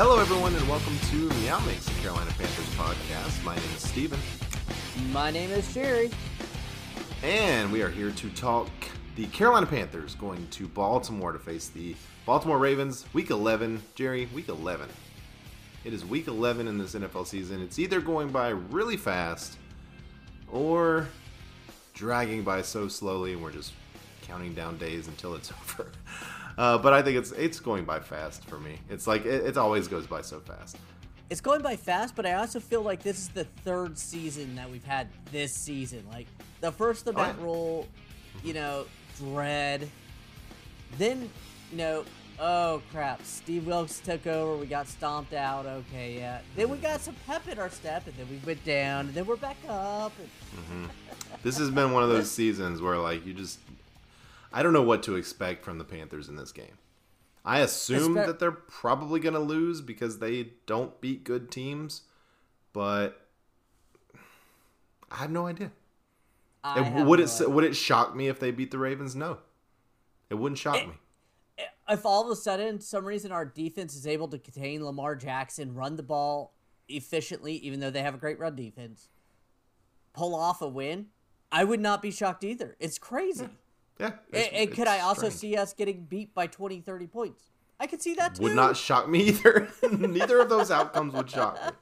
Hello, everyone, and welcome to Meow Makes the Carolina Panthers podcast. My name is Steven, My name is Jerry. and we are here to talk the Carolina Panthers going to Baltimore to face the Baltimore Ravens, week 11. Jerry, week 11. It is week 11 in this NFL season. It's either going by really fast or dragging by so slowly, and we're just counting down days until it's over. Uh, but I think it's it's going by fast for me. It's like it, it always goes by so fast. It's going by fast, but I also feel like this is the third season that we've had this season. Like the first the Oh, yeah. roll, you know, dread. Then, you know, oh crap, Steve Wilks took over. We got stomped out. Okay, yeah. Then we got some pep in our step, and then we went down, and then we're back up. And, This has been one of those seasons where like you just I don't know what to expect from the Panthers in this game. I assume Espe- that they're probably going to lose because they don't beat good teams, but I have no idea. It- would no it idea. would it shock me if they beat the Ravens? No. It wouldn't shock me. if all of a sudden, some reason, our defense is able to contain Lamar Jackson, run the ball efficiently, even though they have a great run defense, pull off a win, I would not be shocked either. It's crazy. Yeah. And, and could I also strange. see us getting beat by 20, 30 points? I could see that too. would not shock me either. Neither of those outcomes would shock me.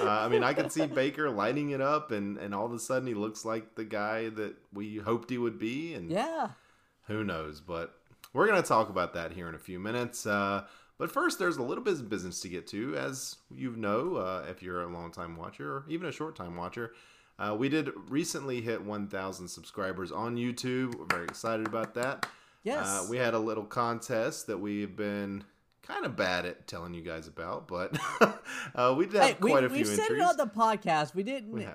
Uh, I mean, I could see Baker lighting it up, and, and all of a sudden he looks like the guy that we hoped he would be, and Yeah. who knows? But we're going to talk about that here in a few minutes. Uh, but first, there's a little bit of business to get to, as you know, uh, if you're a long-time watcher or even a short-time watcher. Uh, we did recently hit 1,000 subscribers on YouTube. We're very excited about that. Yes. Uh, we had a little contest that we've been kind of bad at telling you guys about, but uh, we did have Hey, we, quite a few we've said it on the podcast. We didn't we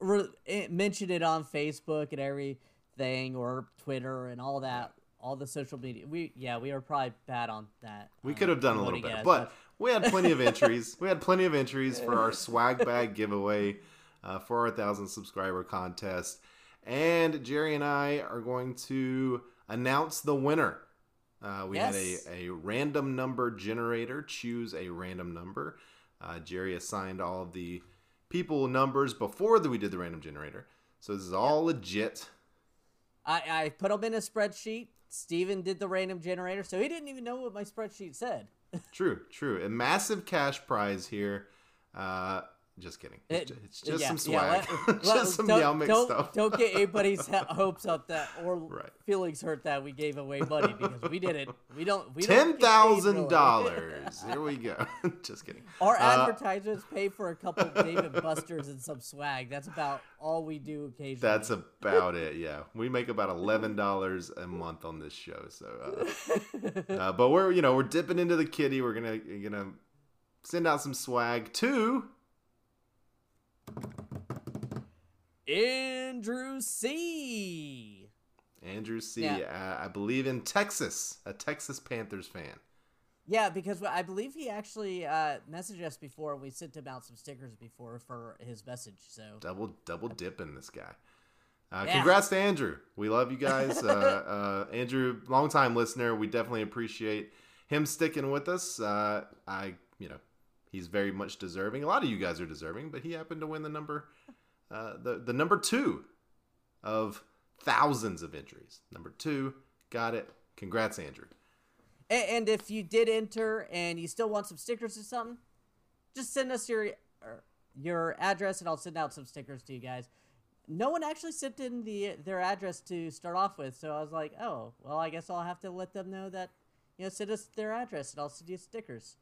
re- eh, mention it on Facebook and everything, or Twitter and all that, all the social media. We yeah, we were probably bad on that. We uh, could have done a little better, but we had plenty of entries. We had plenty of entries for our swag bag giveaway uh, for our thousand subscriber contest, and Jerry and I are going to announce the winner. Uh, we Yes. had a, a random number generator choose a random number. Uh, Jerry assigned all of the people numbers before that we did the random generator, so this is all legit. I, I put them in a spreadsheet. Steven did the random generator, so he didn't even know what my spreadsheet said. True, true. A massive cash prize here. Uh, just kidding. It's, It- it's just yeah, some yeah, swag. let- just let- some don't, don't, stuff. Don't get anybody's hopes up that or Right. feelings hurt that we gave away money because we didn't. We don't. We don't Ten thousand dollars. Here we go. just kidding. Our Uh, advertisements pay for a couple David Busters and some swag. That's about all we do occasionally. That's about it. Yeah, we make about eleven dollars a month on this show. So, uh, uh, but we're you know we're dipping into the kitty. We're gonna gonna send out some swag to Andrew C. Andrew C. Yeah. Uh, I believe in Texas, a Texas Panthers fan. Yeah, because I believe he actually uh, messaged us before. We sent him out some stickers before for his message. So double double dipping this guy. Uh, Yeah. Congrats to Andrew. We love you guys. Uh, uh, Andrew, longtime listener. We definitely appreciate him sticking with us. Uh, I, you know, he's very much deserving. A lot of you guys are deserving, but he happened to win the number, uh, the the number two of thousands of entries. Number two, got it. Congrats, Andrew. A- And if you did enter and you still want some stickers or something, just send us your er, your address and I'll send out some stickers to you guys. No one actually sent in the their address to start off with, so I was like, oh, well, I guess I'll have to let them know that you know send us their address and I'll send you stickers.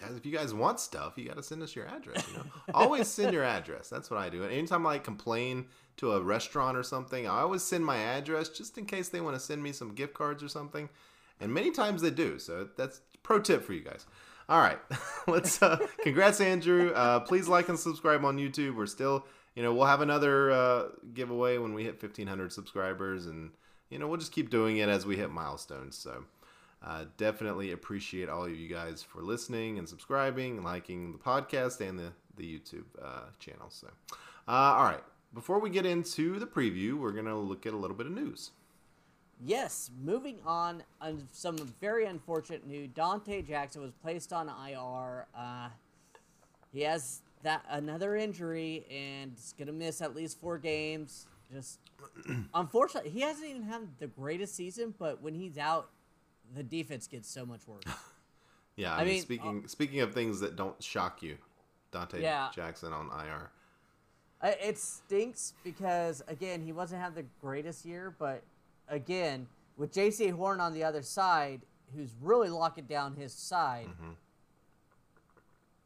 Guys, if you guys want stuff, you got to send us your address. You know, always send your address. That's what I do. And anytime I complain to a restaurant or something, I always send my address just in case they want to send me some gift cards or something. And many times they do. So that's pro tip for you guys. All right, let's. Uh, congrats, Andrew. Uh, please like and subscribe on YouTube. We're still, you know, we'll have another uh, giveaway when we hit 1,500 subscribers, and you know, we'll just keep doing it as we hit milestones. So. Uh, definitely appreciate all of you guys for listening and subscribing and liking the podcast and the, the YouTube uh, channel. So, uh, all right. Before we get into the preview, we're going to look at a little bit of news. Yes, moving on. on some very unfortunate news. Donte Jackson was placed on IR. Uh, he has that another injury and is gonna miss at least four games. Just unfortunately, he hasn't even had the greatest season. But when he's out, the defense gets so much worse. Yeah, I, I mean, mean, speaking speaking of things that don't shock you, Donte Yeah. Jackson on IR. Uh, It stinks because again he wasn't having the greatest year, but again with Jaycee Horn on the other side, who's really locking down his side.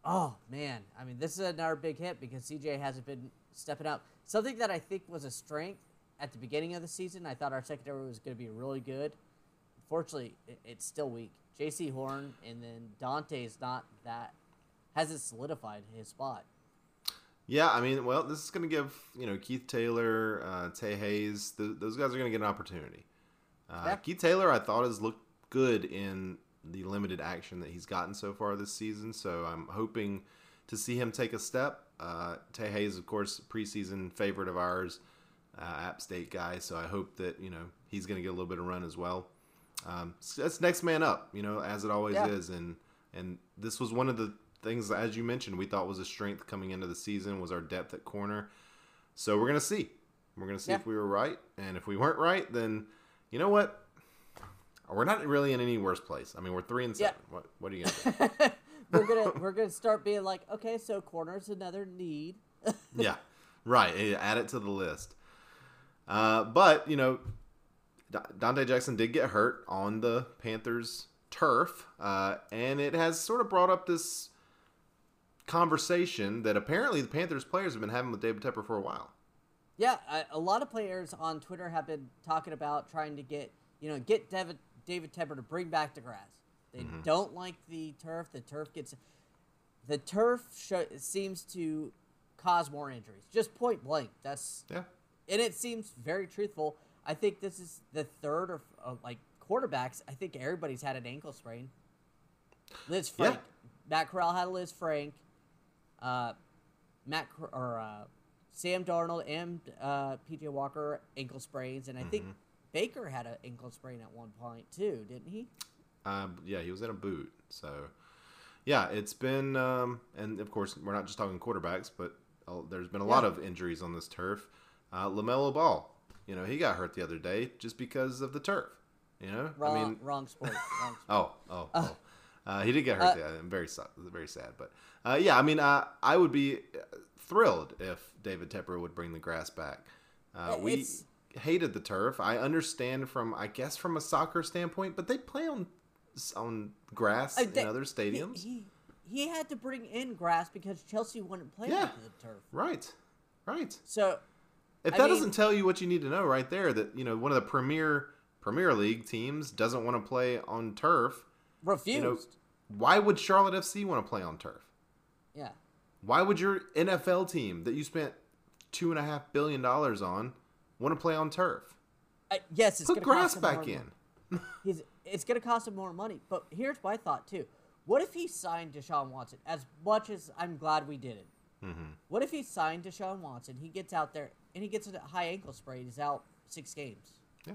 Oh man, I mean this is another big hit because CJ hasn't been stepping up. Something that I think was a strength at the beginning of the season. I thought our secondary was going to be really good. Unfortunately, it, it's still weak. Jaycee Horn and then Donte is not that hasn't solidified his spot. Yeah, I mean, well, this is going to give you know Keith Taylor, uh, Tae Hayes, th- those guys are going to get an opportunity. Uh, Yeah. Keith Taylor, I thought has looked good in the limited action that he's gotten so far this season, so I'm hoping to see him take a step. Uh, Tae Hayes, of course, preseason favorite of ours, uh, App State guy, so I hope that you know he's going to get a little bit of run as well. Um, that's next man up, you know, as it always Yeah. is, and and this was one of the things as you mentioned we thought was a strength coming into the season was our depth at corner. So we're gonna see, we're gonna see Yeah. if we were right, and if we weren't right, then you know what, we're not really in any worse place. I mean, we're three and Yeah. seven. What what are you gonna do? we're gonna we're gonna start being like, okay, so corner's another need. yeah, right. eh, Add it to the list. Uh, but you know, Donte Jackson did get hurt on the Panthers turf, uh, and it has sort of brought up this conversation that apparently the Panthers players have been having with David Tepper for a while. Yeah, a, a lot of players on Twitter have been talking about trying to get you know get David David Tepper to bring back the grass. They Mm-hmm. don't like the turf. The turf gets the turf sho- seems to cause more injuries. Just point blank. That's Yeah, and it seems very truthful. I think this is the third or uh, like quarterbacks. I think everybody's had an ankle sprain. Liz Yeah. Frank, Matt Corral had a Lisfranc, uh, Matt or uh, Sam Darnold and uh, PJ Walker ankle sprains, and I think Baker had an ankle sprain at one point too, didn't he? um, yeah, he was in a boot. So, yeah, it's been, um, and of course, we're not just talking quarterbacks, but uh, there's been a lot of injuries on this turf. Uh, LaMelo Ball, you know, he got hurt the other day just because of the turf. You know, Wrong, I mean, wrong sport. Wrong sport. Oh, oh, oh. Uh, he did get hurt. uh, I'm very sad. Very sad. But uh, yeah, I mean, uh, I would be uh, thrilled if David Tepper would bring the grass back. Uh, we hated the turf. I understand from, I guess, from a soccer standpoint, but they play on on grass Uh, in they- other he- stadiums. He, he had to bring in grass because Chelsea wouldn't play Yeah. on the turf. Right, right. So If I that mean- doesn't tell you what you need to know, right there, that you know one of the premier Premier League teams doesn't want to play on turf. refused. You know, why would Charlotte FC want to play on turf? yeah. Why would your NFL team that you spent two and a half billion dollars on want to play on turf? Uh, yes, it's Put grass cost back in. It's going to cost him more money. But here's my thought too: What if he signed Deshaun Watson? As much as I'm glad we did it, Mm-hmm. what if he signed Deshaun Watson? He gets out there and he gets a high ankle sprain. He's out six games. Yeah.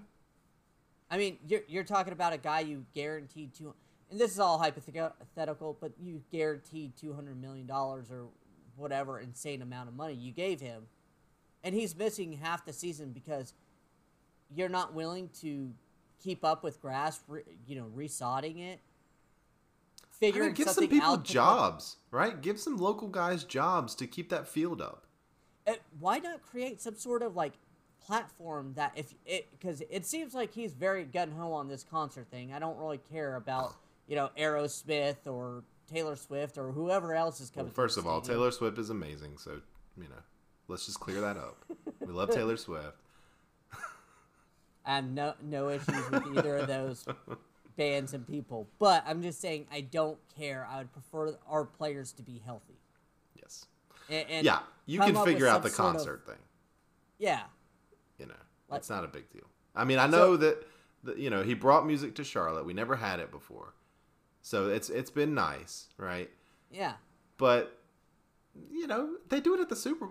I mean, you're you're talking about a guy you guaranteed two, and this is all hypothetical, but you guaranteed two hundred million dollars or whatever insane amount of money you gave him, and he's missing half the season because you're not willing to keep up with grass, you know, resodding it. I Figuring mean, give some people jobs, right? Give some local guys jobs to keep that field up. Uh, why not create some sort of like platform that if it because it seems like he's very gun ho on this concert thing. I don't really care about you know Aerosmith or Taylor Swift or whoever else is coming. Well, first of all. Taylor Swift is amazing, so you know, let's just clear that up. we love Taylor Swift. I have no no issues with either of those bands and people, but I'm just saying I don't care. I would prefer our players to be healthy. Yes. And, and Yeah, you can figure out the sort of- concert thing. yeah, You know, Like- it's not a big deal. I mean, I know that, that you know he brought music to Charlotte. We never had it before, so it's it's been nice, right? yeah. But you know they do it at the Super.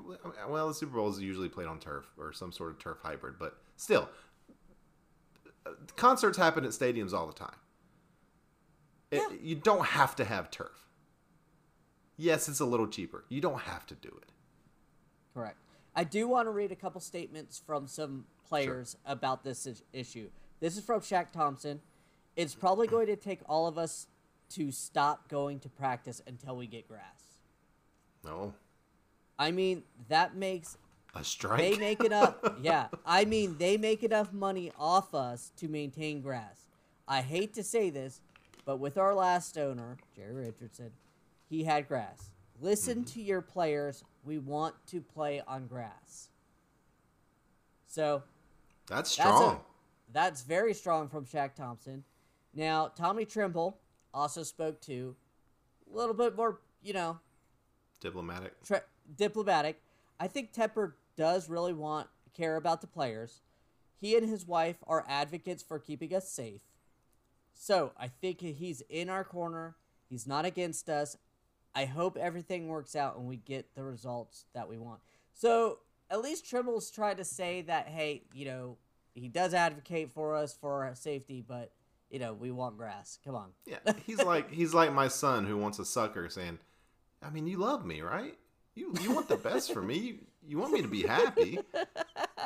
Well, the Super Bowl is usually played on turf or some sort of turf hybrid, but still, concerts happen at stadiums all the time. It, Yeah. You don't have to have turf. Yes, it's a little cheaper. You don't have to do it. Correct. I do want to read a couple statements from some players about this is- issue. This is from Shaq Thompson. It's probably going to take all of us to stop going to practice until we get grass. No, I mean, that makes a strike. they make it up. yeah, I mean, they make enough money off us to maintain grass. I hate to say this, but with our last owner, Jerry Richardson, he had grass. Listen mm-hmm. to your players. We want to play on grass. So That's that's, strong. a, that's very strong from Shaq Thompson. Now, Tommy Tremble also spoke to a little bit more, you know, Diplomatic. tra- diplomatic. I think Tepper does really want care about the players. He and his wife are advocates for keeping us safe. So I think he's in our corner. He's not against us. I hope everything works out and we get the results that we want. So at least Tremble's trying to say that, hey, you know, he does advocate for us for our safety, but you know, we want grass. Come on. Yeah, he's like he's like my son who wants a sucker, saying, "I mean, you love me, right? You you want the best for me. You, you want me to be happy."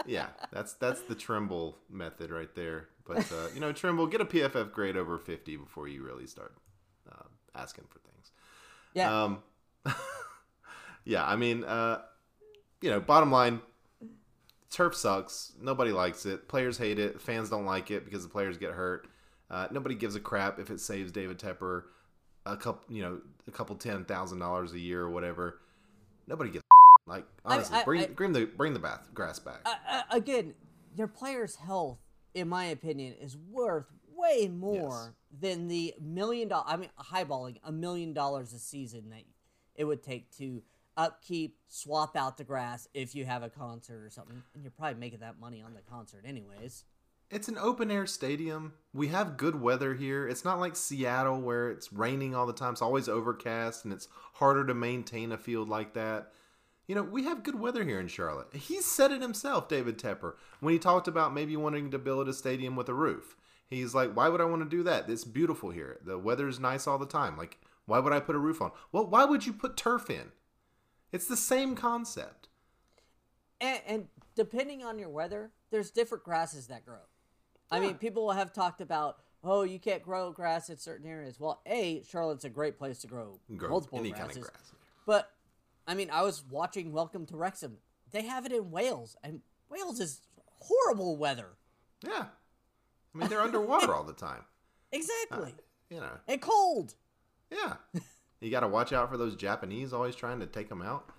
Yeah, that's that's the Tremble method right there. But uh, you know, Tremble, get a PFF grade over fifty before you really start uh, asking for things. Yeah. Um, yeah, I mean, uh, you know, bottom line, turf sucks. Nobody likes it. Players hate it. Fans don't like it because the players get hurt. Uh, nobody gives a crap if it saves David Tepper a couple, you know, a couple ten thousand dollars a year or whatever. Nobody gives like honestly. I- bring I- bring the bring the bath grass back. again, your player's health, in my opinion, is worth way more than the million dollar. I mean, highballing a million dollars a season that it would take to upkeep, swap out the grass if you have a concert or something, and you're probably making that money on the concert anyways. It's an open air stadium. We have good weather here. It's not like Seattle where it's raining all the time. It's always overcast and it's harder to maintain a field like that. You know, we have good weather here in Charlotte. He said it himself, David Tepper, when he talked about maybe wanting to build a stadium with a roof. He's like, why would I want to do that? It's beautiful here. The weather's nice all the time. Like, why would I put a roof on? Well, why would you put turf in? It's the same concept. And, and depending on your weather, there's different grasses that grow. I mean, people have talked about, oh, you can't grow grass in certain areas. Well, a Charlotte's a great place to grow, Grow multiple any grasses. kind of grass. But I mean, I was watching Welcome to Wrexham. They have it in Wales, and Wales is horrible weather. Yeah. I mean, they're underwater all the time. Exactly, You know. and cold. Yeah. you got to watch out for those Japanese always trying to take them out.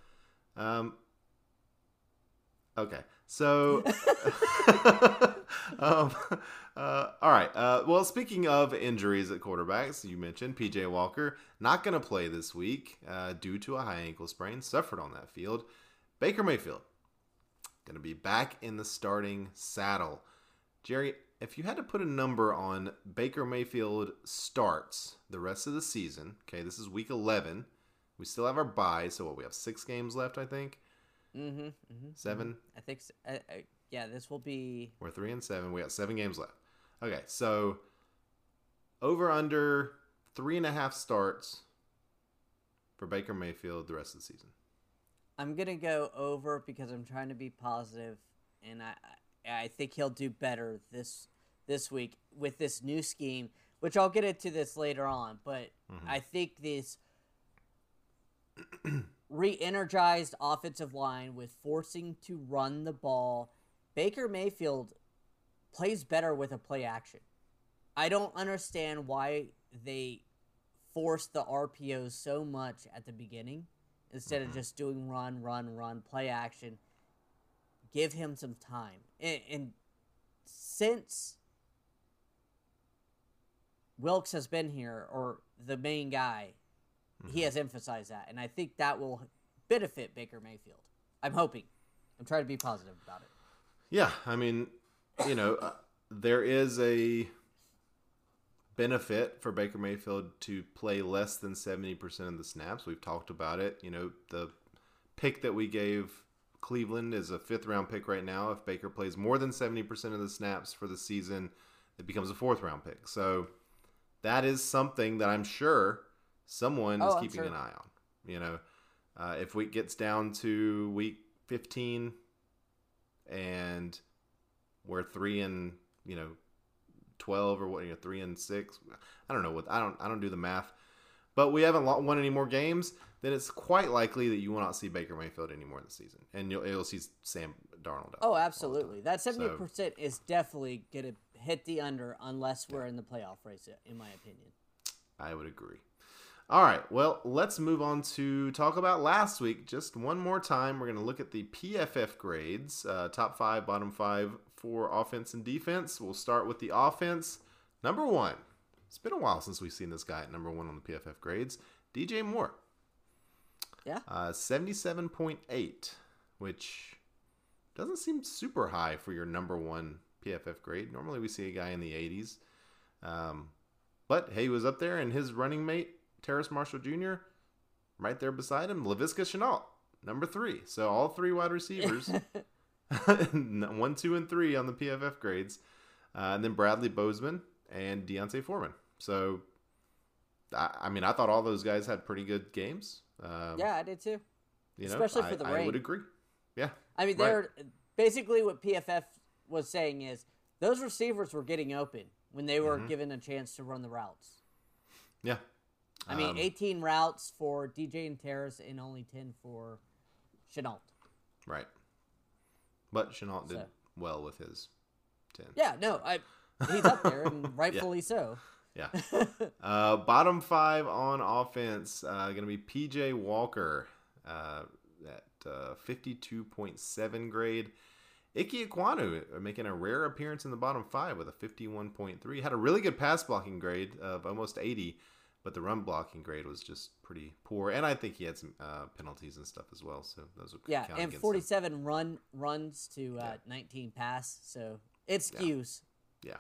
Um, okay. So, um, uh, all right. Uh, well, speaking of injuries at quarterbacks, you mentioned PJ Walker not going to play this week uh, due to a high ankle sprain suffered on that field. Baker Mayfield going to be back in the starting saddle. Jerry, if you had to put a number on Baker Mayfield starts the rest of the season, okay, this is week 11. We still have our bye, so what, we have six games left, I think? Mm-hmm. mm-hmm. 7 I think. So. I, I, yeah, this will be. We're three and seven. We got seven games left. Okay, so over under three and a half starts for Baker Mayfield the rest of the season. I'm gonna go over because I'm trying to be positive, and I I I think he'll do better this this week with this new scheme, which I'll get into this later on. But mm-hmm. I think this re-energized offensive line with forcing to run the ball, Baker Mayfield plays better with a play action. I don't understand why they force the RPOs so much at the beginning instead of mm-hmm. just doing run, run, run, play action. Give him some time. And, and since Wilks has been here, or the main guy, he has emphasized that. And I think that will benefit Baker Mayfield. I'm hoping. I'm trying to be positive about it. Yeah, I mean, you know, uh, there is a benefit for Baker Mayfield to play less than 70% of the snaps. We've talked about it. You know, the pick that we gave Cleveland is a fifth round pick right now. If Baker plays more than 70% of the snaps for the season, it becomes a fourth round pick. So that is something that I'm sure someone Oh, is keeping sure. an eye on. You know, uh, if we gets down to week 15 and we're three and you know 12 or what you know three and six i don't know what i don't i don't do the math but we haven't won any more games then it's quite likely that you will not see baker mayfield anymore this season and you'll, you'll see sam darnold Oh, absolutely. That seventy percent is definitely gonna hit the under unless we're in the playoff race, in my opinion. I would agree. All right, well, let's move on to talk about last week just one more time. We're going to look at the PFF grades, uh, top five, bottom five for offense and defense. We'll start with the offense. Number one. It's been a while since we've seen this guy at number one on the PFF grades. DJ Moore. Yeah. Uh, 77.8, which doesn't seem super high for your number one PFF grade. Normally we see a guy in the 80s. Um, but hey, he was up there, and his running mate, Terrace Marshall Jr., right there beside him, Laviska Shenault, number three. So all three wide receivers, one, two, and three on the PFF grades. Uh, and then Bradley Bozeman and D'Onta Foreman. So, I, I mean, I thought all those guys had pretty good games. Um, yeah, I did too. you know, especially I, for the I would agree. Yeah, I mean, they're basically what PFF was saying is those receivers were getting open when they were Mhm. given a chance to run the routes. yeah. I mean, Um, 18 routes for DJ and Terrace and only 10 for Shenault. right. But Shenault did So- well with his ten. Yeah, no, I he's up there and rightfully so. Yeah. uh, bottom five on offense uh, going to be PJ Walker uh, at uh, 52.7 grade. Ickey Ekwonu uh, making a rare appearance in the bottom five with a 51.3. Had a really good pass blocking grade of almost 80, but the run blocking grade was just pretty poor. And I think he had some uh, penalties and stuff as well. So those would Yeah, and against him. 47 run runs to uh, Yeah. 19 pass, so it Yeah. skews. Yeah.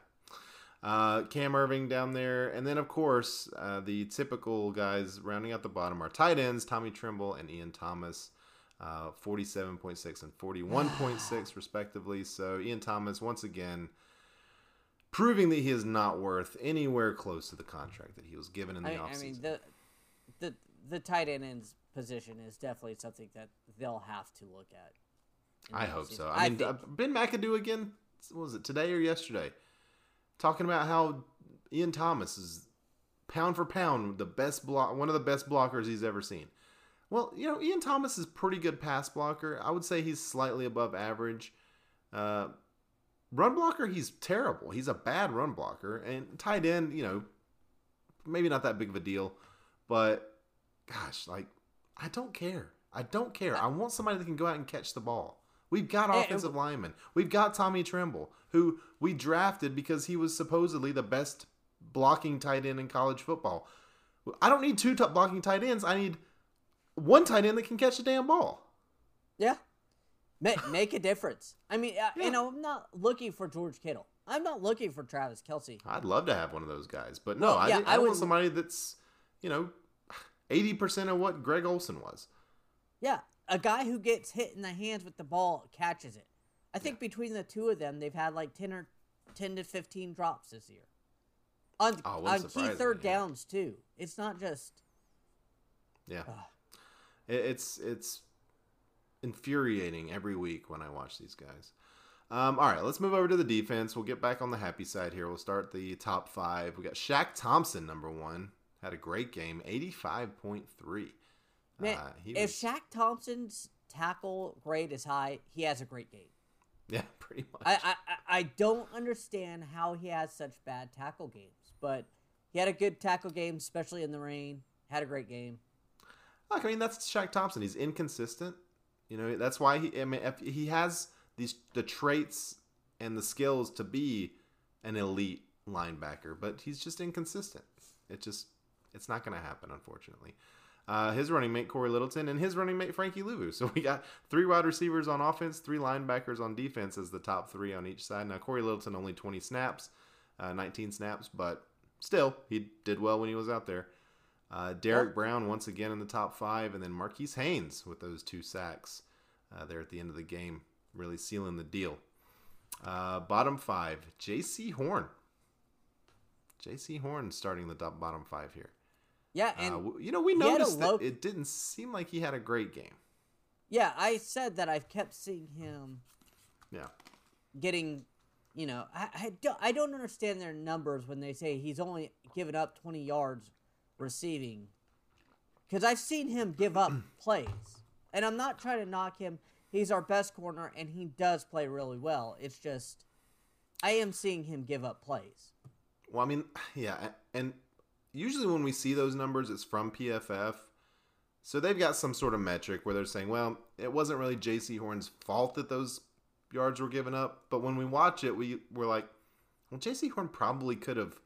Uh, Cam Erving down there. And then, of course, uh, the typical guys rounding out the bottom are tight ends Tommy Tremble and Ian Thomas, uh, 47.6 and 41.6, respectively. So, Ian Thomas, once again, proving that he is not worth anywhere close to the contract that he was given in the I, I offseason. mean, the the the tight end ends position is definitely something that they'll have to look at. I hope offseason. so. I mean, think- uh, Ben McAdoo again. what Was it today or yesterday? Talking about how Ian Thomas is pound for pound the best block, one of the best blockers he's ever seen. Well, you know, Ian Thomas is pretty good pass blocker. I would say he's slightly above average. Uh, run blocker, he's terrible. He's a bad run blocker. And tight end, you know, maybe not that big of a deal, but gosh, like I don't care. I don't care. I want somebody that can go out and catch the ball. We've got And- offensive linemen. We've got Tommy Tremble, who we drafted because he was supposedly the best blocking tight end in college football. I don't need two top blocking tight ends. I need one tight end that can catch the damn ball. Yeah. Make, make a difference. I mean, uh, Yeah. you know, I'm not looking for George Kittle. I'm not looking for Travis Kelce. I'd love to have one of those guys, but no, Well, I, yeah, I I want somebody that's you know eighty percent of what Greg Olsen was. Yeah, a guy who gets hit in the hands with the ball catches it. I think between the two of them, they've had like ten or ten to fifteen drops this year. On Oh, on key third yeah. downs too. It's not just Yeah, Ugh. It- it's it's infuriating every week when I watch these guys. Um, all right, let's move over to the defense. We'll get back on the happy side here. We'll start the top five. We got Shaq Thompson, number one, had a great game, eighty-five point three. man. Uh, if was- Shaq Thompson's tackle grade is high, he has a great game. yeah, pretty much. I I- I don't understand how he has such bad tackle games, but he had a good tackle game, especially in the rain. Had a great game. Look, I mean that's Shaq Thompson. He's inconsistent. You know that's why he. I mean, he has these the traits and the skills to be an elite linebacker, but he's just inconsistent. It just it's not going to happen, unfortunately. Uh, his running mate Cory Littleton and his running mate Frankie Luvu. So we got three wide receivers on offense, three linebackers on defense as the top three on each side. Now Cory Littleton only 20 snaps, uh, 19 snaps, but still he did well when he was out there. Uh, Derrick Brown once again in the top five, and then Marquis Haynes with those two sacks uh, there at the end of the game, really sealing the deal. Uh, bottom five, Jaycee Horn, Jaycee Horn starting the top, bottom five here. Yeah, Uh, and you know, we he had a noticed low- that it didn't seem like he had a great game. yeah, I said that I've kept seeing him Yeah. getting, you know, I, I, don't, I don't understand their numbers when they say he's only given up 20 yards receiving. Because I've seen him give up plays. And I'm not trying to knock him. He's our best corner, and he does play really well. It's just, I am seeing him give up plays. Well, I mean, yeah, and usually when we see those numbers, it's from PFF. So they've got some sort of metric where they're saying, well, it wasn't really Jaycee Horn's fault that those yards were given up. But when we watch it, we we're like, well, Jaycee Horn probably could have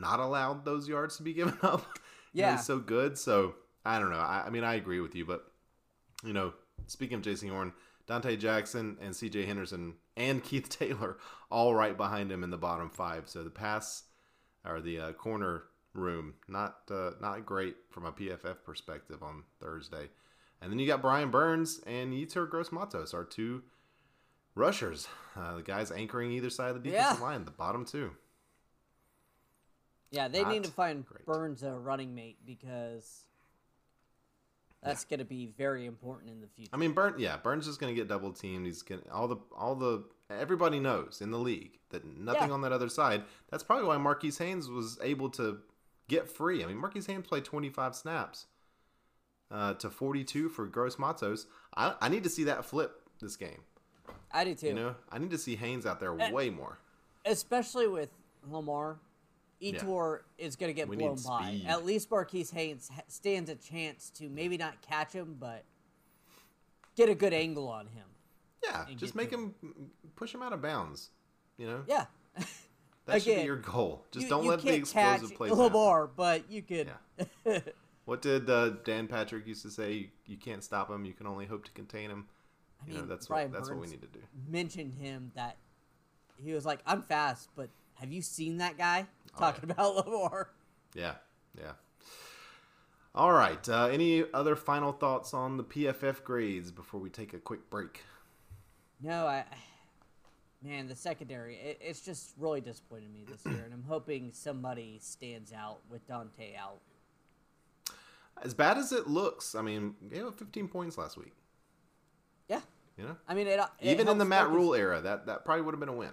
not allowed those yards to be given up. Yeah. he's so good. So I don't know. I, I mean, I agree with you, but you know, speaking of Jaycee Horn, Donte Jackson and C.J. Henderson and Keith Taylor all right behind him in the bottom five. So the pass or the uh, corner room not uh, not great from a PFF perspective on Thursday. And then you got Brian Burns and Yetur Gross Matos, our two rushers, uh, the guys anchoring either side of the defensive Yeah. line, the bottom two. Yeah, they need to find great. Burns a running mate because that's going to be very important in the future. I mean, Burn, yeah, Burns is going to get double teamed. He's going all the all the everybody knows in the league that nothing Yeah. on that other side. That's probably why Marquis Haynes was able to get free. I mean, Marquis Haynes played 25 snaps uh, to 42 for Gross Matos. I, I need to see that flip this game. I do too. You know, I need to see Haynes out there Eh. way more. especially with Lamar, Yetur is going to get We blown by. At least Marquis Haynes stands a chance to maybe not catch him, but get a good angle on him. Yeah, just make to him push him out of bounds. You know, Yeah, that should be your goal. Just you, don't you let the explosive happen. Lamar, but you could. What did uh, Dan Patrick used to say? You, you can't stop him. You can only hope to contain him. I You know, mean, that's Brian what that's what we need to do. mentioned him that he was like, "I'm fast, but have you seen that guy Talking about Lamar?" Yeah, yeah. All right. Uh, any other final thoughts on the PFF grades before we take a quick break? No, I. Man, the secondary, it, it's just really disappointed me this year, and I'm hoping somebody stands out with Donte out. As bad as it looks, I mean, gave up 15 points last week. Yeah, You know, I mean, it, it even in the Matt Rhule era, that that probably would have been a win.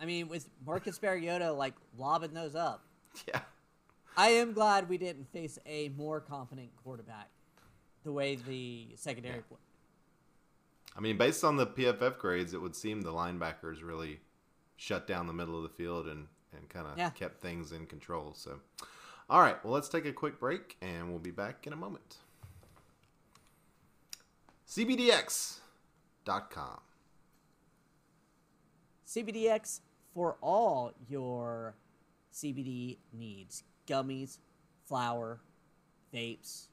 I mean, with Marcus Mariota like lobbing those up, Yeah. I am glad we didn't face a more confident quarterback. The way the secondary, played. I mean, based on the PFF grades, it would seem the linebackers really shut down the middle of the field and, and kind of Yeah. kept things in control. So, all right, well, let's take a quick break and we'll be back in a moment. CBDX.com. CBDX for all your CBD needs: gummies, flour, vapes,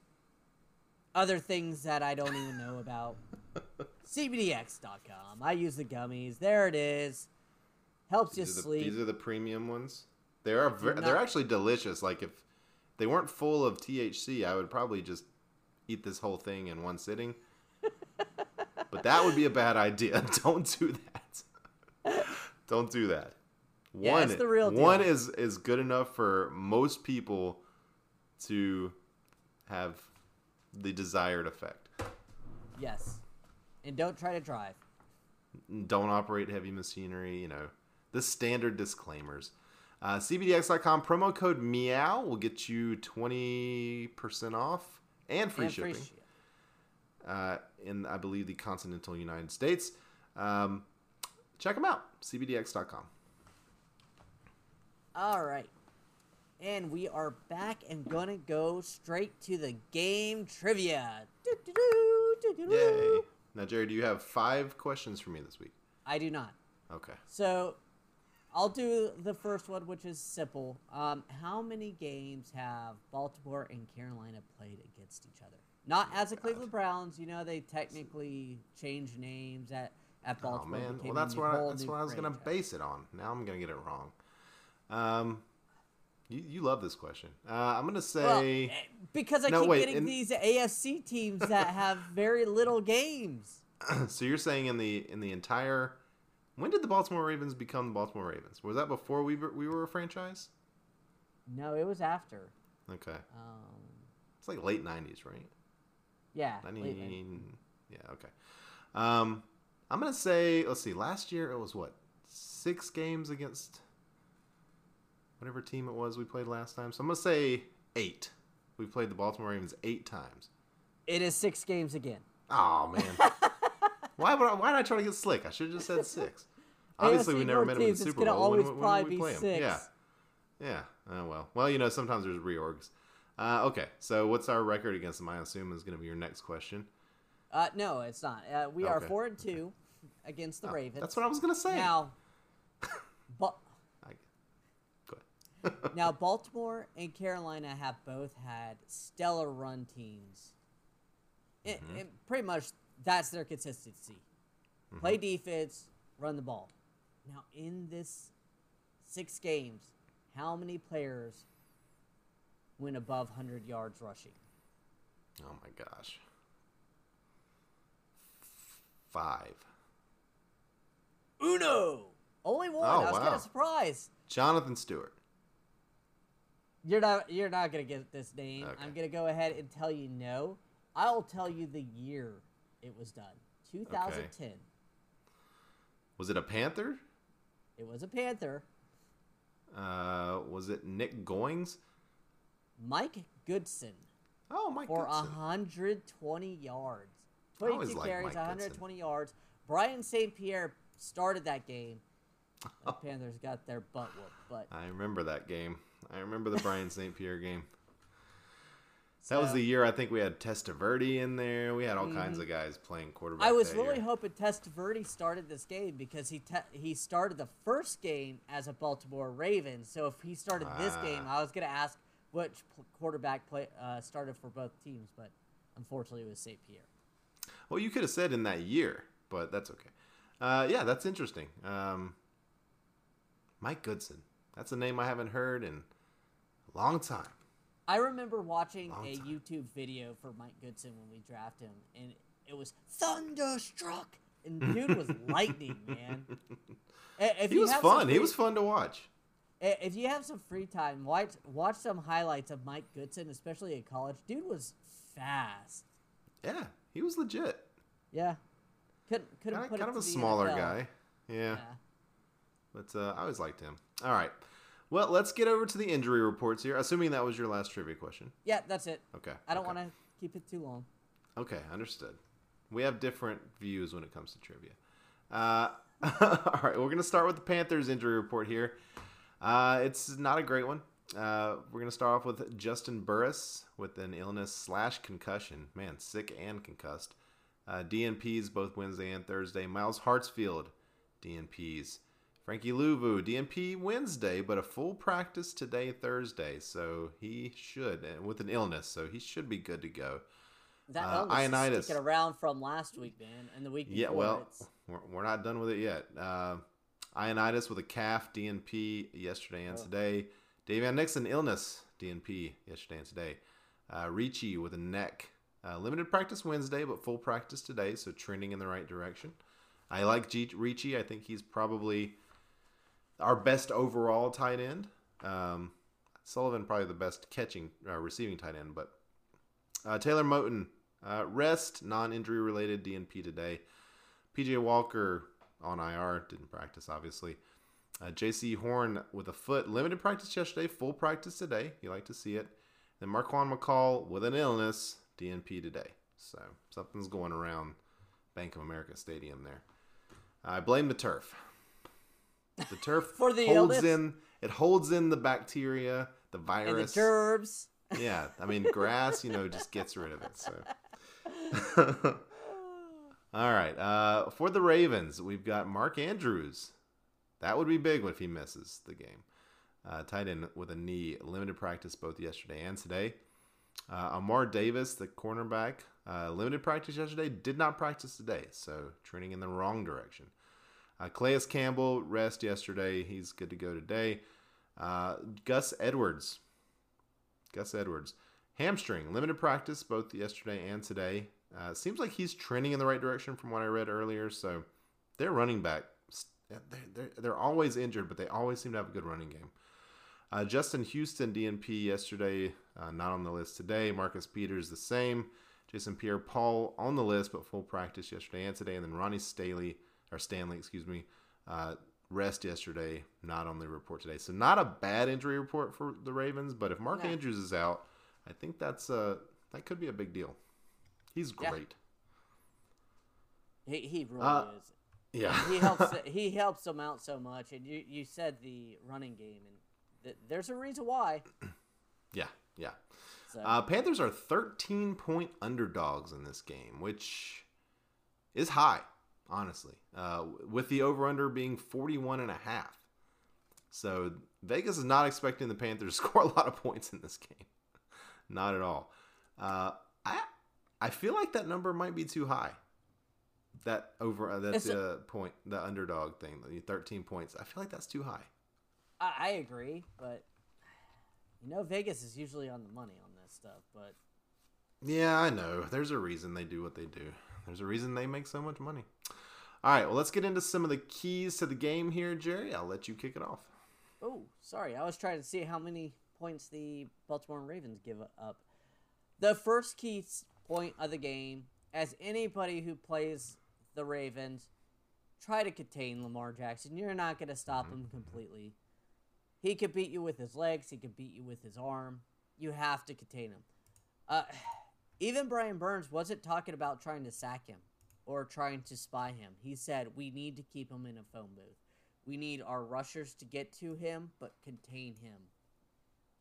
other things that I don't even know about. CBDX.com. I use the gummies. There it is. Helps you These are, the, sleep. these are the premium ones. They are ver- Do they're actually delicious. Like if they weren't full of THC, I would probably just eat this whole thing in one sitting. but that would be a bad idea. Don't do that. Don't do that. One, it's the real one is is good enough for most people to have the desired effect. yes. And don't try to drive. don't operate heavy machinery, you know, the standard disclaimers. Uh, CBDX.com promo code MEOW will get you 20% off and free and shipping free ship. uh, in, I believe, the continental United States. Um, check them out, CBDX.com. All right. And we are back and gonna go straight to the game trivia. Yay. Now, Jerry, do you have five questions for me this week? I do not. Okay. So I'll do the first one, which is simple. Um, how many games have Baltimore and Carolina played against each other? Not as the Cleveland Browns. You know, they technically changed names at, at Oh, man. Well, that's what I, that's what I was going to base it on. Now I'm going to get it wrong. Um, you, you love this question. Uh, I'm going to say. eh, because I No, keep wait, getting in- these AFC teams that have very little games. so you're saying in the in the entire When did the Baltimore Ravens become the Baltimore Ravens? Was that before we were, we were a franchise? No, it was after. Okay, Um, it's like late '90s, right? yeah. I late mean, yeah, okay. Um, I'm gonna say, let's see. Last year it was what six games against whatever team it was we played last time. So I'm gonna say eight. We played the Baltimore Ravens eight times. It is six games again. Oh man, why would I, why did I try to get slick? I should have just said six. Obviously, we never met them in the it's Super Bowl. When- always when, when, probably we be play six. Yeah, yeah. Oh well. Well, you know, sometimes there's reorgs. Uh, okay, so what's our record against them? I assume is going to be your next question. Uh, no, it's not. Uh, we are Okay, four and two against the Oh, Ravens. That's what I was going to say. Now, but I, go ahead. now Baltimore and Carolina have both had stellar run teams. It, Mm-hmm. it- pretty much that's their consistency. Play defense, run the ball. Now in this six games, how many players went above 100 yards rushing? oh my gosh. Five. Uno. Only one. Oh, I was kind of surprised. Jonathan Stewart. You're not. You're not gonna get this name. Okay. I'm gonna go ahead and tell you no. I'll tell you the year it was done. 2010. Was it a Panther? It was a Panther. Uh, was it Nick Goings? Mike Goodson Oh, Mike for Goodson. 120 yards. I 22 liked carries, Mike Goodson. 120 yards. Brian St. Pierre started that game. The Panthers got their butt whooped, but I remember that game. I remember the Brian St. Pierre game. That was the year I think we had Testaverde in there. We had all kinds of guys playing quarterback. Mm-hmm. I was really year. hoping Testaverde started this game because he te- he started the first game as a Baltimore Raven. So if he started this game, Ah. I was gonna ask which quarterback play uh, started for both teams, but unfortunately it was St. Pierre. Well, you could have said in that year, but that's okay. Uh, yeah, that's interesting. Um, Mike Goodson. That's a name I haven't heard in a long time. I remember watching Long a time. YouTube video for Mike Goodson when we drafted him, and it was thunderstruck, and dude was lightning, man. If He was fun. He was fun to watch. If you have some free time, watch watch some highlights of Mike Goodson, especially in college. Dude was fast. Yeah, he was legit. Yeah, couldn't couldn't Kind of, put kind of a smaller NFL. guy. Yeah, Yeah. but uh, I always liked him. All right. Well, let's get over to the injury reports here. Assuming that was your last trivia question. yeah, that's it. Okay. I don't okay. want to keep it too long. Okay, understood. We have different views when it comes to trivia. Uh, all right, we're going to start with the Panthers injury report here. Uh, it's not a great one. Uh, we're going to start off with Juston Burris with an illness slash concussion. Man, sick and concussed. Uh, DNPs both Wednesday and Thursday. Myles Hartsfield, DNPs. Frankie Luvu, DNP Wednesday, but a full practice today, Thursday. So he should, and with an illness, so he should be good to go. That Uh, illness is Ioannidis. sticking around from last week, man, and the week before. Yeah, well, we're, we're not done with it yet. Uh, Ioannidis with a calf DNP yesterday and Oh. today. Daviyon Nixon illness DNP yesterday and today. Uh, Ricci with a neck. Uh, limited practice Wednesday, but full practice today, so trending in the right direction. I like G- Ricci. I think he's probably our best overall tight end. Um, Sullivan probably the best catching uh, receiving tight end, but uh, Taylor Moton uh, rest non-injury related DNP today. PJ Walker on IR didn't practice obviously. Uh, Jaycee Horn with a foot limited practice yesterday, full practice today. You like to see it. Then Marquan McCall with an illness DNP today. So something's going around Bank of America Stadium there. I blame the turf. The turf For the holds illness? in it holds in the bacteria, the and the virus. gerbs. Yeah, I mean grass, you know, just gets rid of it. So, all right. Uh, for the Ravens, we've got Mark Andrews. That would be big if he misses the game. Uh, tight end with a knee, limited practice both yesterday and today. Uh, Amar Davis, the cornerback, uh, limited practice yesterday, did not practice today, so trending in the wrong direction. Uh, Calais Campbell, rest yesterday. He's good to go today. Uh, Gus Edwards, Gus Edwards. Hamstring, limited practice both yesterday and today. Uh, seems like he's trending in the right direction from what I read earlier. So their running back they're, they're, they're always injured, but they always seem to have a good running game. Uh, Justin Houston, DNP yesterday, uh, not on the list today. Marcus Peters, the same. Jason Pierre Paul on the list, but full practice yesterday and today. And then Ronnie Staley, or Stanley, excuse me, uh, rest yesterday, not on the report today. So not a bad injury report for the Ravens, but if Mark No. Andrews is out, I think that's uh, that could be a big deal. He's Yeah. great. He he really Uh, is. Yeah. He helps he helps them out so much, and you you said the running game, and th- there's a reason why. yeah. Yeah. So Uh, Panthers are 13 point underdogs in this game, which is high, honestly, uh, with the over under being 41 and a half. So Vegas is not expecting the Panthers to score a lot of points in this game. not at all. Uh, I I feel like that number might be too high. That over uh, that's a- the point, the underdog thing, the 13 points. I feel like that's too high. I, I agree, but you know Vegas is usually on the money on this stuff. But Yeah, I know. There's a reason they do what they do. There's a reason they make so much money. All right, well, let's get into some of the keys to the game here, Jerry. I'll let you kick it off. oh, sorry, I was trying to see how many points the Baltimore Ravens give up. The first key point of the game, as anybody who plays the Ravens, try to contain Lamar Jackson. You're not going to stop him completely. He could beat you with his legs. He could beat you with his arm. You have to contain him. Uh, even Brian Burns wasn't talking about trying to sack him or trying to spy him. He said we need to keep him in a phone booth. We need our rushers to get to him, but contain him.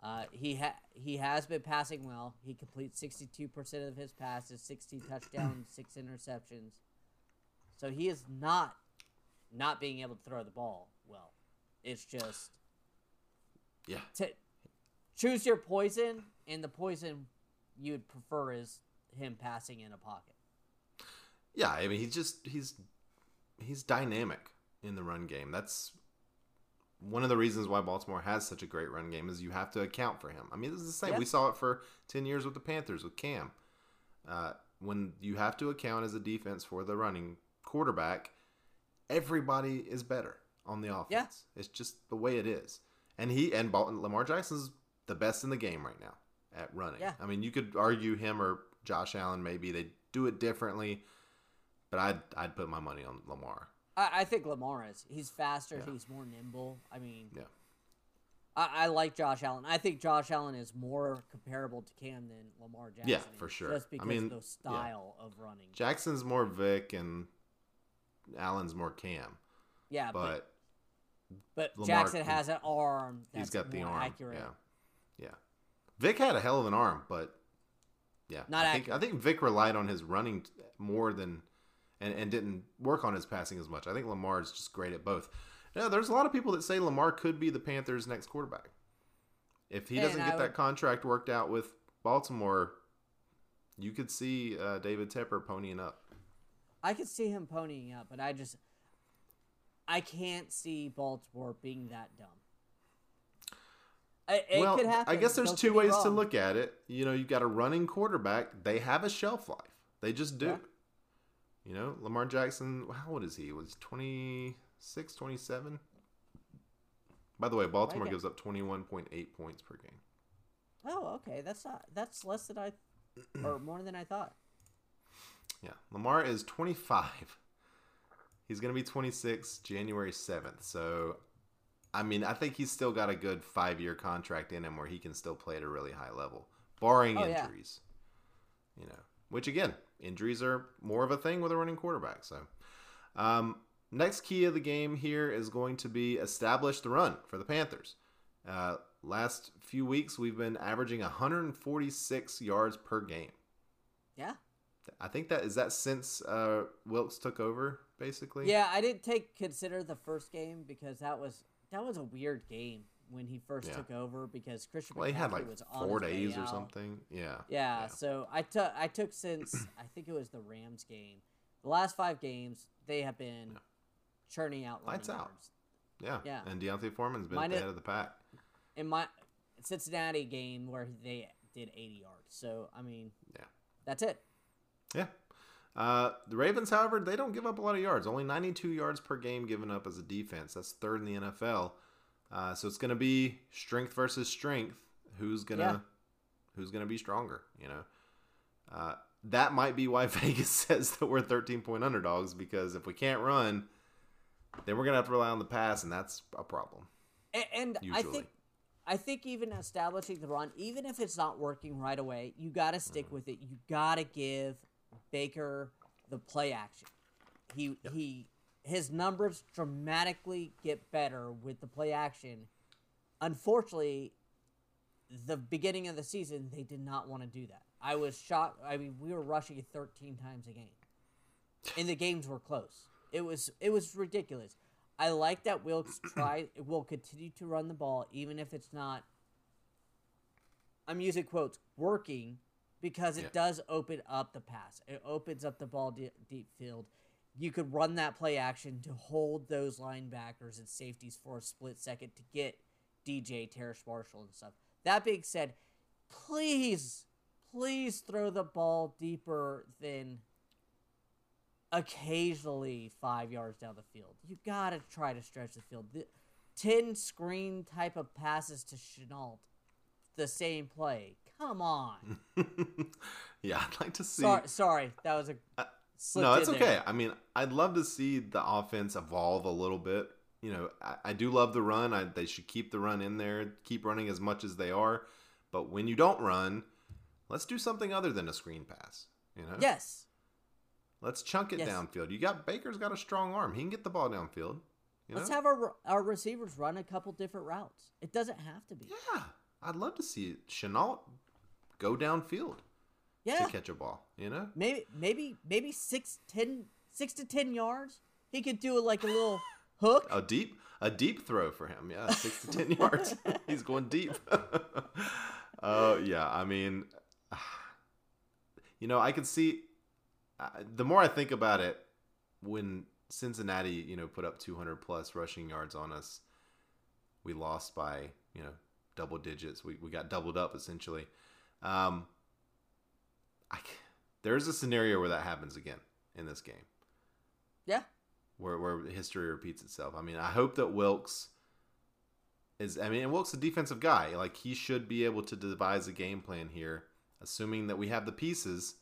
Uh, he ha- he has been passing well. He completes sixty two percent of his passes, sixteen touchdowns, six interceptions. So he is not not being able to throw the ball well. It's just Yeah. to choose your poison, and the poison you'd prefer is him passing in a pocket. Yeah, I mean, he's just he's he's dynamic in the run game. That's one of the reasons why Baltimore has such a great run game is you have to account for him. I mean, this is the same. Yeah. We saw it for 10 years with the Panthers with Cam. Uh, when you have to account as a defense for the running quarterback, everybody is better on the offense. Yeah. It's just the way it is. And he and Bal- Lamar Jackson's the best in the game right now at running. Yeah. I mean, you could argue him or Josh Allen maybe they do it differently, but I'd I'd put my money on Lamar. I, I think Lamar is. He's faster. Yeah. He's more nimble. I mean, Yeah. I, I like Josh Allen. I think Josh Allen is more comparable to Cam than Lamar Jackson. Yeah, for sure. Just I because mean, of the yeah. style of running. Jackson's more Vic and Allen's more Cam, Yeah, but but but Lamar- Jackson has an arm. That's he's got the arm. Accurate. Yeah, yeah. Vic had a hell of an arm, but yeah, Not I think I think Vic relied on his running more than and, and didn't work on his passing as much. I think Lamar is just great at both. Yeah, there's a lot of people that say Lamar could be the Panthers' next quarterback. If he doesn't I get that would- contract worked out with Baltimore, you could see uh, David Tepper ponying up. I could see him ponying up, but I just I can't see Baltimore being that dumb. I, it well, could happen. I guess there's don't two ways to look at it. You know, you've got a running quarterback. They have a shelf life. They just do. Yeah. You know, Lamar Jackson, how old is he? Was 26, 27? By the way, Baltimore gives up 21.8 points per game. Oh, okay. That's not. That's less than I, or more than I thought. Yeah. Lamar is 25. He's going to be 26 January 7th. So, I mean, I think he's still got a good five year contract in him where he can still play at a really high level, barring Oh, yeah. injuries. You know, which again, injuries are more of a thing with a running quarterback. So, um, next key of the game here is going to be establish the run for the Panthers. Uh, last few weeks, we've been averaging 146 yards per game. Yeah. I think that is that since uh, Wilks took over, basically. Yeah, I didn't take consider the first game because that was that was a weird game when he first Yeah. took over because Christian Well, he had McCaffrey like was four days or something. Yeah. Yeah, so I took I took since I think it was the Rams game. The last five games they have been Yeah. churning out Lights out. yards. Yeah. Yeah. And D'Onta Foreman's been Mine at the head of the pack. In my Cincinnati game where they did 80 yards. So I mean, Yeah. that's it. Yeah. Uh, the Ravens, however, they don't give up a lot of yards. Only 92 yards per game given up as a defense. That's third in the NFL. Uh, so it's going to be strength versus strength. Who's gonna Yeah. Who's gonna be stronger? You know, uh, that might be why Vegas says that we're 13 point underdogs because if we can't run, then we're gonna have to rely on the pass, and that's a problem. And, and I think, I think even establishing the run, even if it's not working right away, you got to stick Mm-hmm. with it. You got to give Baker the play action. He he his numbers dramatically get better with the play action. Unfortunately, the beginning of the season they did not want to do that. I was shocked. I mean, we were rushing 13 times a game. And the games were close. It was it was ridiculous. I like that Wilks try will continue to run the ball even if it's not I'm using quotes working because it Yeah. does open up the pass. It opens up the ball de- deep field. You could run that play action to hold those linebackers and safeties for a split second to get DJ Terrace Marshall and stuff. That being said, please, please throw the ball deeper than occasionally five yards down the field. You gotta try to stretch the field. The, Ten screen type of passes to Shenault, the same play. Come on. yeah, I'd like to see. Sorry, sorry, that was a Uh, no, it's okay. there. I mean, I'd love to see the offense evolve a little bit. You know, I, I do love the run. I, they should keep the run in there, keep running as much as they are. But when you don't run, let's do something other than a screen pass. You know, Yes, let's chunk it Yes. downfield. You got Baker's got a strong arm. He can get the ball downfield. You know? let's have our our receivers run a couple different routes. It doesn't have to be. yeah, I'd love to see it. Shenault go downfield Yeah, to catch a ball. You know, maybe maybe maybe six ten six to ten yards. He could do it like a little hook. a deep a deep throw for him. Yeah, six to ten yards. He's going deep. uh, yeah, I mean, you know, I could see. The more I think about it, when Cincinnati, you know, put up 200 plus rushing yards on us, we lost by you know double digits. We we got doubled up essentially. Um, I, there's a scenario where that happens again in this game Yeah, where where history repeats itself. I mean, I hope that Wilks is. I mean, and Wilks is a defensive guy. Like he should be able to devise a game plan here, assuming that we have the pieces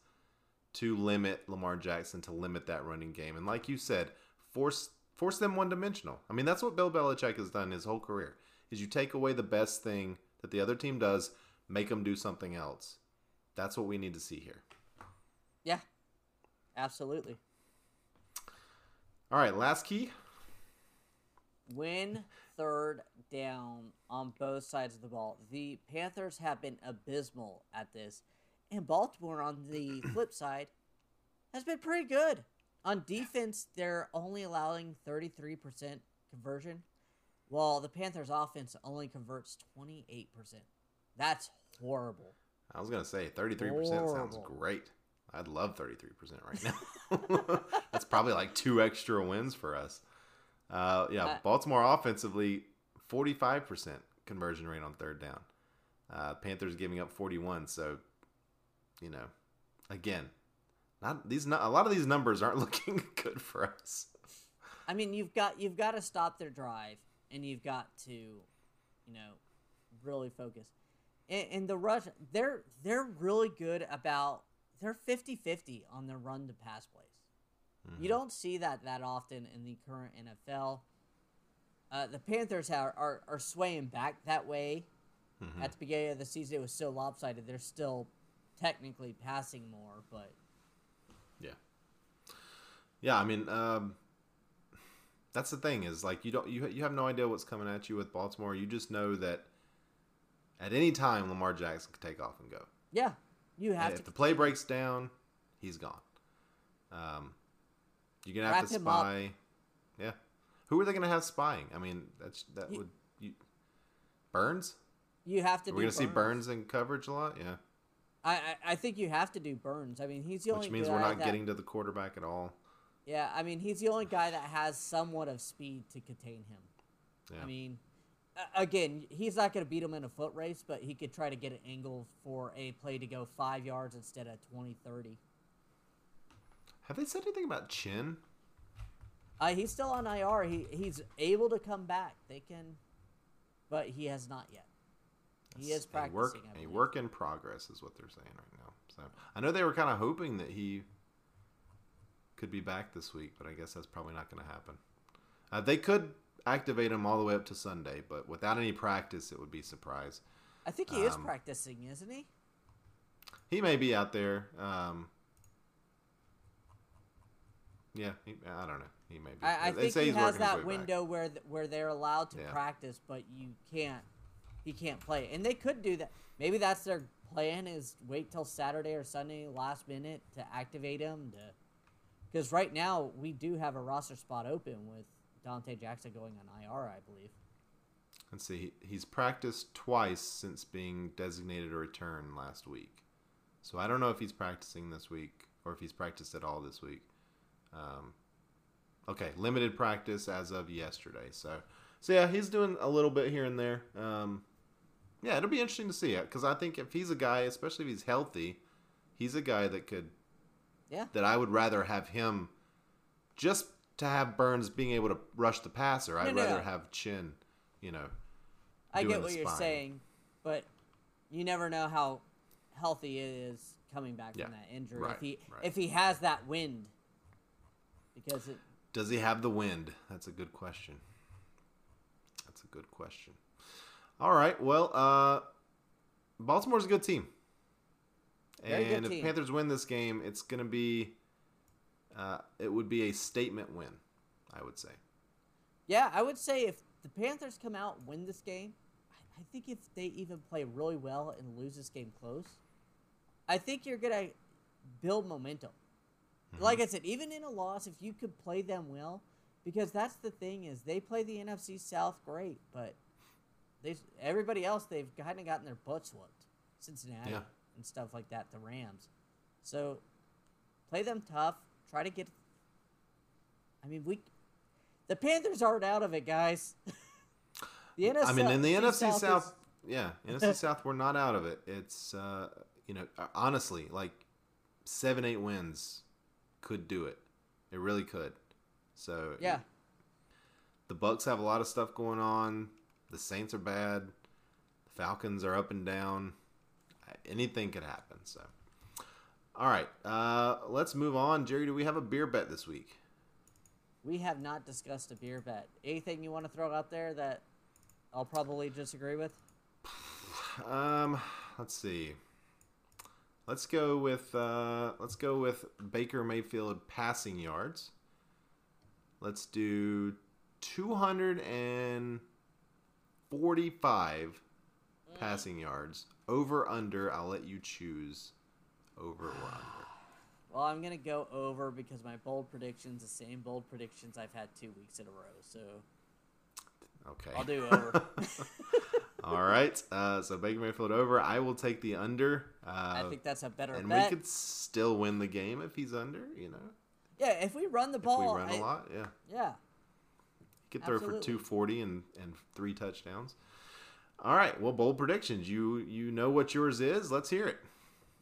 to limit Lamar Jackson, to limit that running game, and like you said, force force them one dimensional. I mean, that's what Bill Belichick has done his whole career. Is you take away the best thing that the other team does, make them do something else. That's what we need to see here. yeah, absolutely. All right, last key. Win third down on both sides of the ball. The Panthers have been abysmal at this, and Baltimore, on the flip side, has been pretty good. On defense, they're only allowing 33% conversion, while the Panthers' offense only converts 28%. That's horrible. I was gonna say thirty-three percent sounds great. I'd love thirty-three percent right now. That's probably like two extra wins for us. Uh, yeah, Baltimore offensively, forty-five percent conversion rate on third down. Uh, Panthers giving up forty-one. So, you know, again, not these. Not, a lot of these numbers aren't looking good for us. I mean, you've got you've got to stop their drive, and you've got to, you know, really focus. And, and the rush, they're they're really good about they're 50-50 on their run to pass plays. Mm-hmm. You don't see that that often in the current NFL. Uh, the Panthers are, are are swaying back that way. Mm-hmm. At the beginning of the season, it was so lopsided. They're still technically passing more, but Yeah. Yeah, I mean, um, that's the thing is like you don't you you have no idea what's coming at you with Baltimore. You just know that at any time Lamar Jackson could take off and go. yeah, you have And to if the play breaks down, he's gone. Um, you're gonna have to spy. Yeah, who are they gonna have spying? I mean, that's that You- would you Burns. you have to. We're gonna see Burns in coverage a lot. Yeah, I, I I think you have to do Burns. I mean, he's the only which means we're not that, getting to the quarterback at all. Yeah, I mean, he's the only guy that has somewhat of speed to contain him. Yeah. I mean, again, he's not going to beat him in a foot race, but he could try to get an angle for a play to go five yards instead of 20, 30. Have they said anything about Chinn? Uh, he's still on IR. He he's able to come back. They can, but he has not yet. He is a practicing. work I a work in progress is what they're saying right now. So I know they were kind of hoping that he could be back this week, but I guess that's probably not going to happen. Uh, they could activate him all the way up to Sunday, but without any practice, it would be a surprise. I think he is um, practicing, isn't he? He may be out there. Um, yeah, he, I don't know. He may be. I, I think he has that way back. window where th- where they're allowed to Yeah. practice, but you can't. He can't play, and they could do that. Maybe that's their plan: is wait till Saturday or Sunday, last minute, to activate him. To because right now we do have a roster spot open with Donte Jackson going on IR, I believe. Let's see. He's practiced twice since being designated a return last week. So I don't know if he's practicing this week or if he's practiced at all this week. Um, okay, limited practice as of yesterday. So, so yeah, he's doing a little bit here and there. Um, yeah, it'll be interesting to see it because I think if he's a guy, especially if he's healthy, he's a guy that could Yeah, that I would rather have him just to have Burns being able to rush the passer. I'd no, rather no. have Chinn, you know. I get what you're spine. saying, but you never know how healthy he is coming back Yeah, from that injury. right, if he right. if he has that wind, because it Does he have the wind? That's a good question. That's a good question. All right. Well, uh, Baltimore's a good team. Very good and if team. Panthers win this game, it's going to be, uh, it would be a statement win, I would say. Yeah, I would say if the Panthers come out and win this game, I- I think if they even play really well and lose this game close, I think you're gonna build momentum. Like I said, even in a loss, if you could play them well, because that's the thing is they play the NFC South great, but they everybody else they've kind of gotten their butts whooped, Cincinnati Yeah. and stuff like that, the Rams. So play them tough. Try to get. I mean, we the Panthers aren't out of it, guys. the NFC, I mean, in the NFC is- South, yeah, NFC South, we're not out of it. It's, uh, you know, honestly, like seven, eight wins could do it. It really could. So yeah, the Bucks have a lot of stuff going on. The Saints are bad. The Falcons are up and down. Anything could happen. So, all right, uh, let's move on. Jerry, do we have a beer bet this week? we have not discussed a beer bet. Anything you want to throw out there that I'll probably disagree with? Um, let's see. Let's go with uh, let's go with Baker Mayfield passing yards. Let's do two hundred and forty-five passing yards. Over under. I'll let you choose. Over or under. Well, I'm gonna go over because my bold predictions, the same bold predictions I've had two weeks in a row. So Okay. I'll do over. All right. Uh, so Baker Mayfield over. I will take the under. Uh, I think that's a better and bet. we could still win the game if he's under. You know, Yeah, if we run the if ball, we run I- a lot. Yeah. yeah. He could throw for 240 and, and three touchdowns. All right. Well, bold predictions. You you know what yours is. Let's hear it.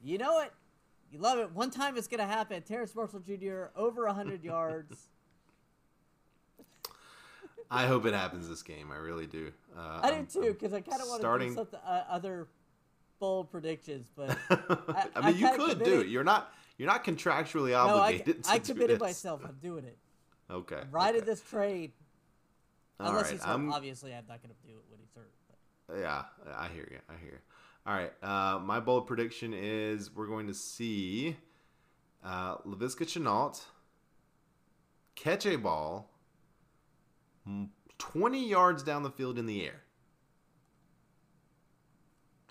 You know it. You love it. One time it's gonna happen. Terrace Marshall Jr. over hundred yards. I hope it happens this game. I really do. Uh, I do too because I kind of want to do something uh, other bold predictions, but I, I mean, you kinda could do it. You're not you're not contractually obligated. no, I. I to committed myself. I'm doing it. Okay. Riding okay. this trade. All Unless right, he's hurt. I'm- Obviously, I'm not gonna do it when he's hurt. But. Yeah, I hear you. I hear you. All right. Uh, my bold prediction is we're going to see uh, Laviska Shenault catch a ball mm, 20 yards down the field in the air.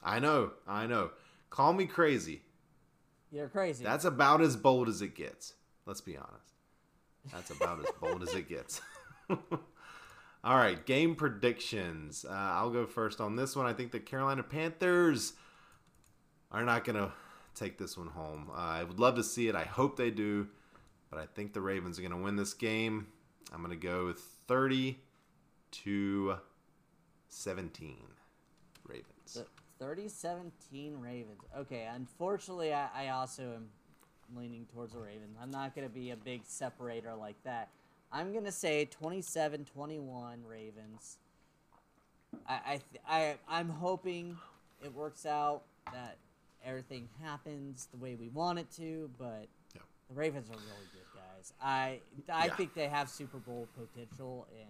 I know. I know. Call me crazy. You're crazy. That's about as bold as it gets. Let's be honest. That's about as bold as it gets. All right, game predictions. Uh, I'll go first on this one. I think the Carolina Panthers are not going to take this one home. Uh, I would love to see it. I hope they do, but I think the Ravens are going to win this game. I'm going to go 30 to 17 Ravens. The 30-17 Ravens. Okay, unfortunately, I, I also am leaning towards the Ravens. I'm not going to be a big separator like that. I'm going to say 27 21 Ravens. I, I, th- I, I'm hoping it works out, that everything happens the way we want it to, but Yeah. the Ravens are really good, guys. I, I Yeah. think they have Super Bowl potential, and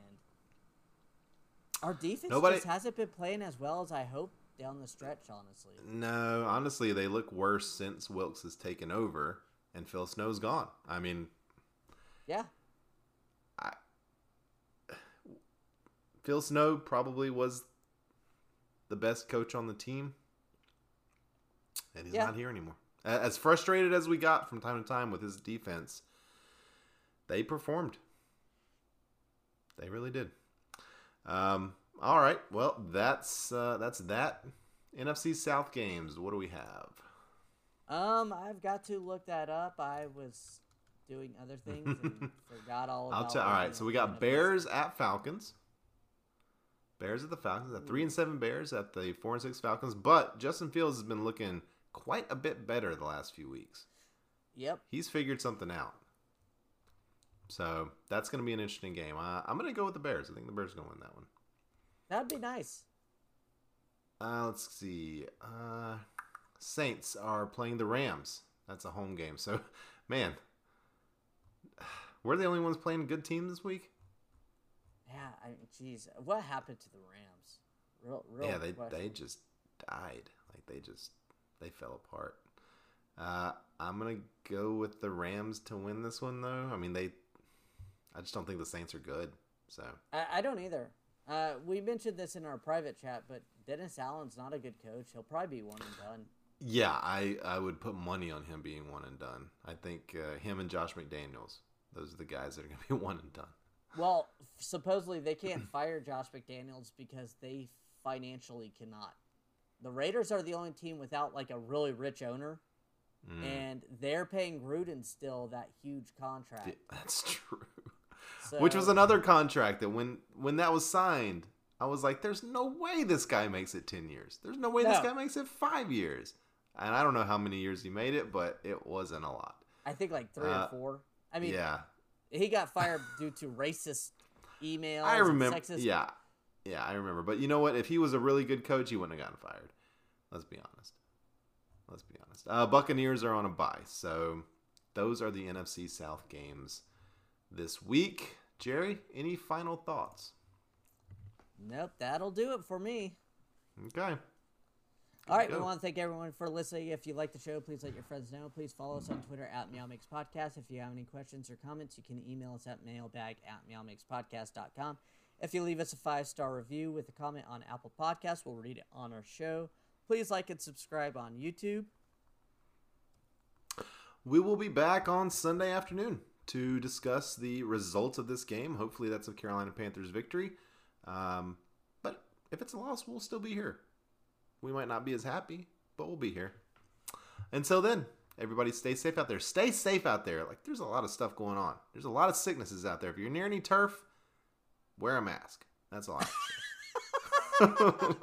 our defense Nobody- just hasn't been playing as well as I hoped down the stretch, honestly. No, honestly, they look worse since Wilks has taken over and Phil Snow's gone. I mean, Yeah. Phil Snow probably was the best coach on the team, and he's Yeah. not here anymore. As frustrated as we got from time to time with his defense, they performed. They really did. Um, all right, well, that's uh, that's that. NFC South games. What do we have? Um, I've got to look that up. I was doing other things and forgot all about. I'll tell. All right, so we got Bears at Falcons. Bears at the Falcons. At three and seven Bears at the four and six Falcons. But Justin Fields has been looking quite a bit better the last few weeks. Yep. He's figured something out. So that's going to be an interesting game. Uh, I'm going to go with the Bears. I think the Bears are going to win that one. That'd be nice. Uh, let's see. Uh, Saints are playing the Rams. That's a home game. So, man, we're the only ones playing a good team this week. Yeah. I mean, jeez, what happened to the Rams? Real, real yeah, they question. they just died. Like they just they fell apart. Uh, I'm gonna go with the Rams to win this one, though. I mean, they. I just don't think the Saints are good. So I, I don't either. Uh, we mentioned this in our private chat, but Dennis Allen's not a good coach. He'll probably be one and done. yeah, I I would put money on him being one and done. I think uh, him and Josh McDaniels. Those are the guys that are gonna be one and done. Well, supposedly they can't fire Josh McDaniels because they financially cannot. The Raiders are the only team without like a really rich owner, Mm, and they're paying Gruden still that huge contract. yeah, that's true. So, Which was another contract that when when that was signed, I was like, "There's no way this guy makes it ten years. There's no way this guy makes it five years." And I don't know how many years he made it, but it wasn't a lot. I think like three uh, or four. I mean, yeah, he got fired due to racist emails. I and remember. Sexist. Yeah, yeah, I remember. But you know what? If he was a really good coach, he wouldn't have gotten fired. Let's be honest. Let's be honest. Uh, Buccaneers are on a bye, so those are the NFC South games this week. Jerry, any final thoughts? Nope, that'll do it for me. Okay. All right, go. we want to thank everyone for listening. If you like the show, please let your friends know. Please follow us on Twitter at Meow Makes Podcast. If you have any questions or comments, you can email us at mailbag at meowmakespodcast.com. If you leave us a five star review with a comment on Apple Podcasts, we'll read it on our show. Please like and subscribe on YouTube. We will be back on Sunday afternoon to discuss the results of this game. Hopefully, that's a Carolina Panthers victory. Um, but if it's a loss, we'll still be here. We might not be as happy, but we'll be here. Until then, everybody stay safe out there. Stay safe out there. Like, there's a lot of stuff going on. There's a lot of sicknesses out there. If you're near any turf, wear a mask. That's all.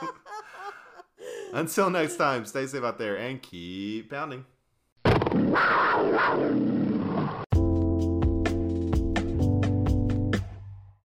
Until next time, stay safe out there and keep pounding.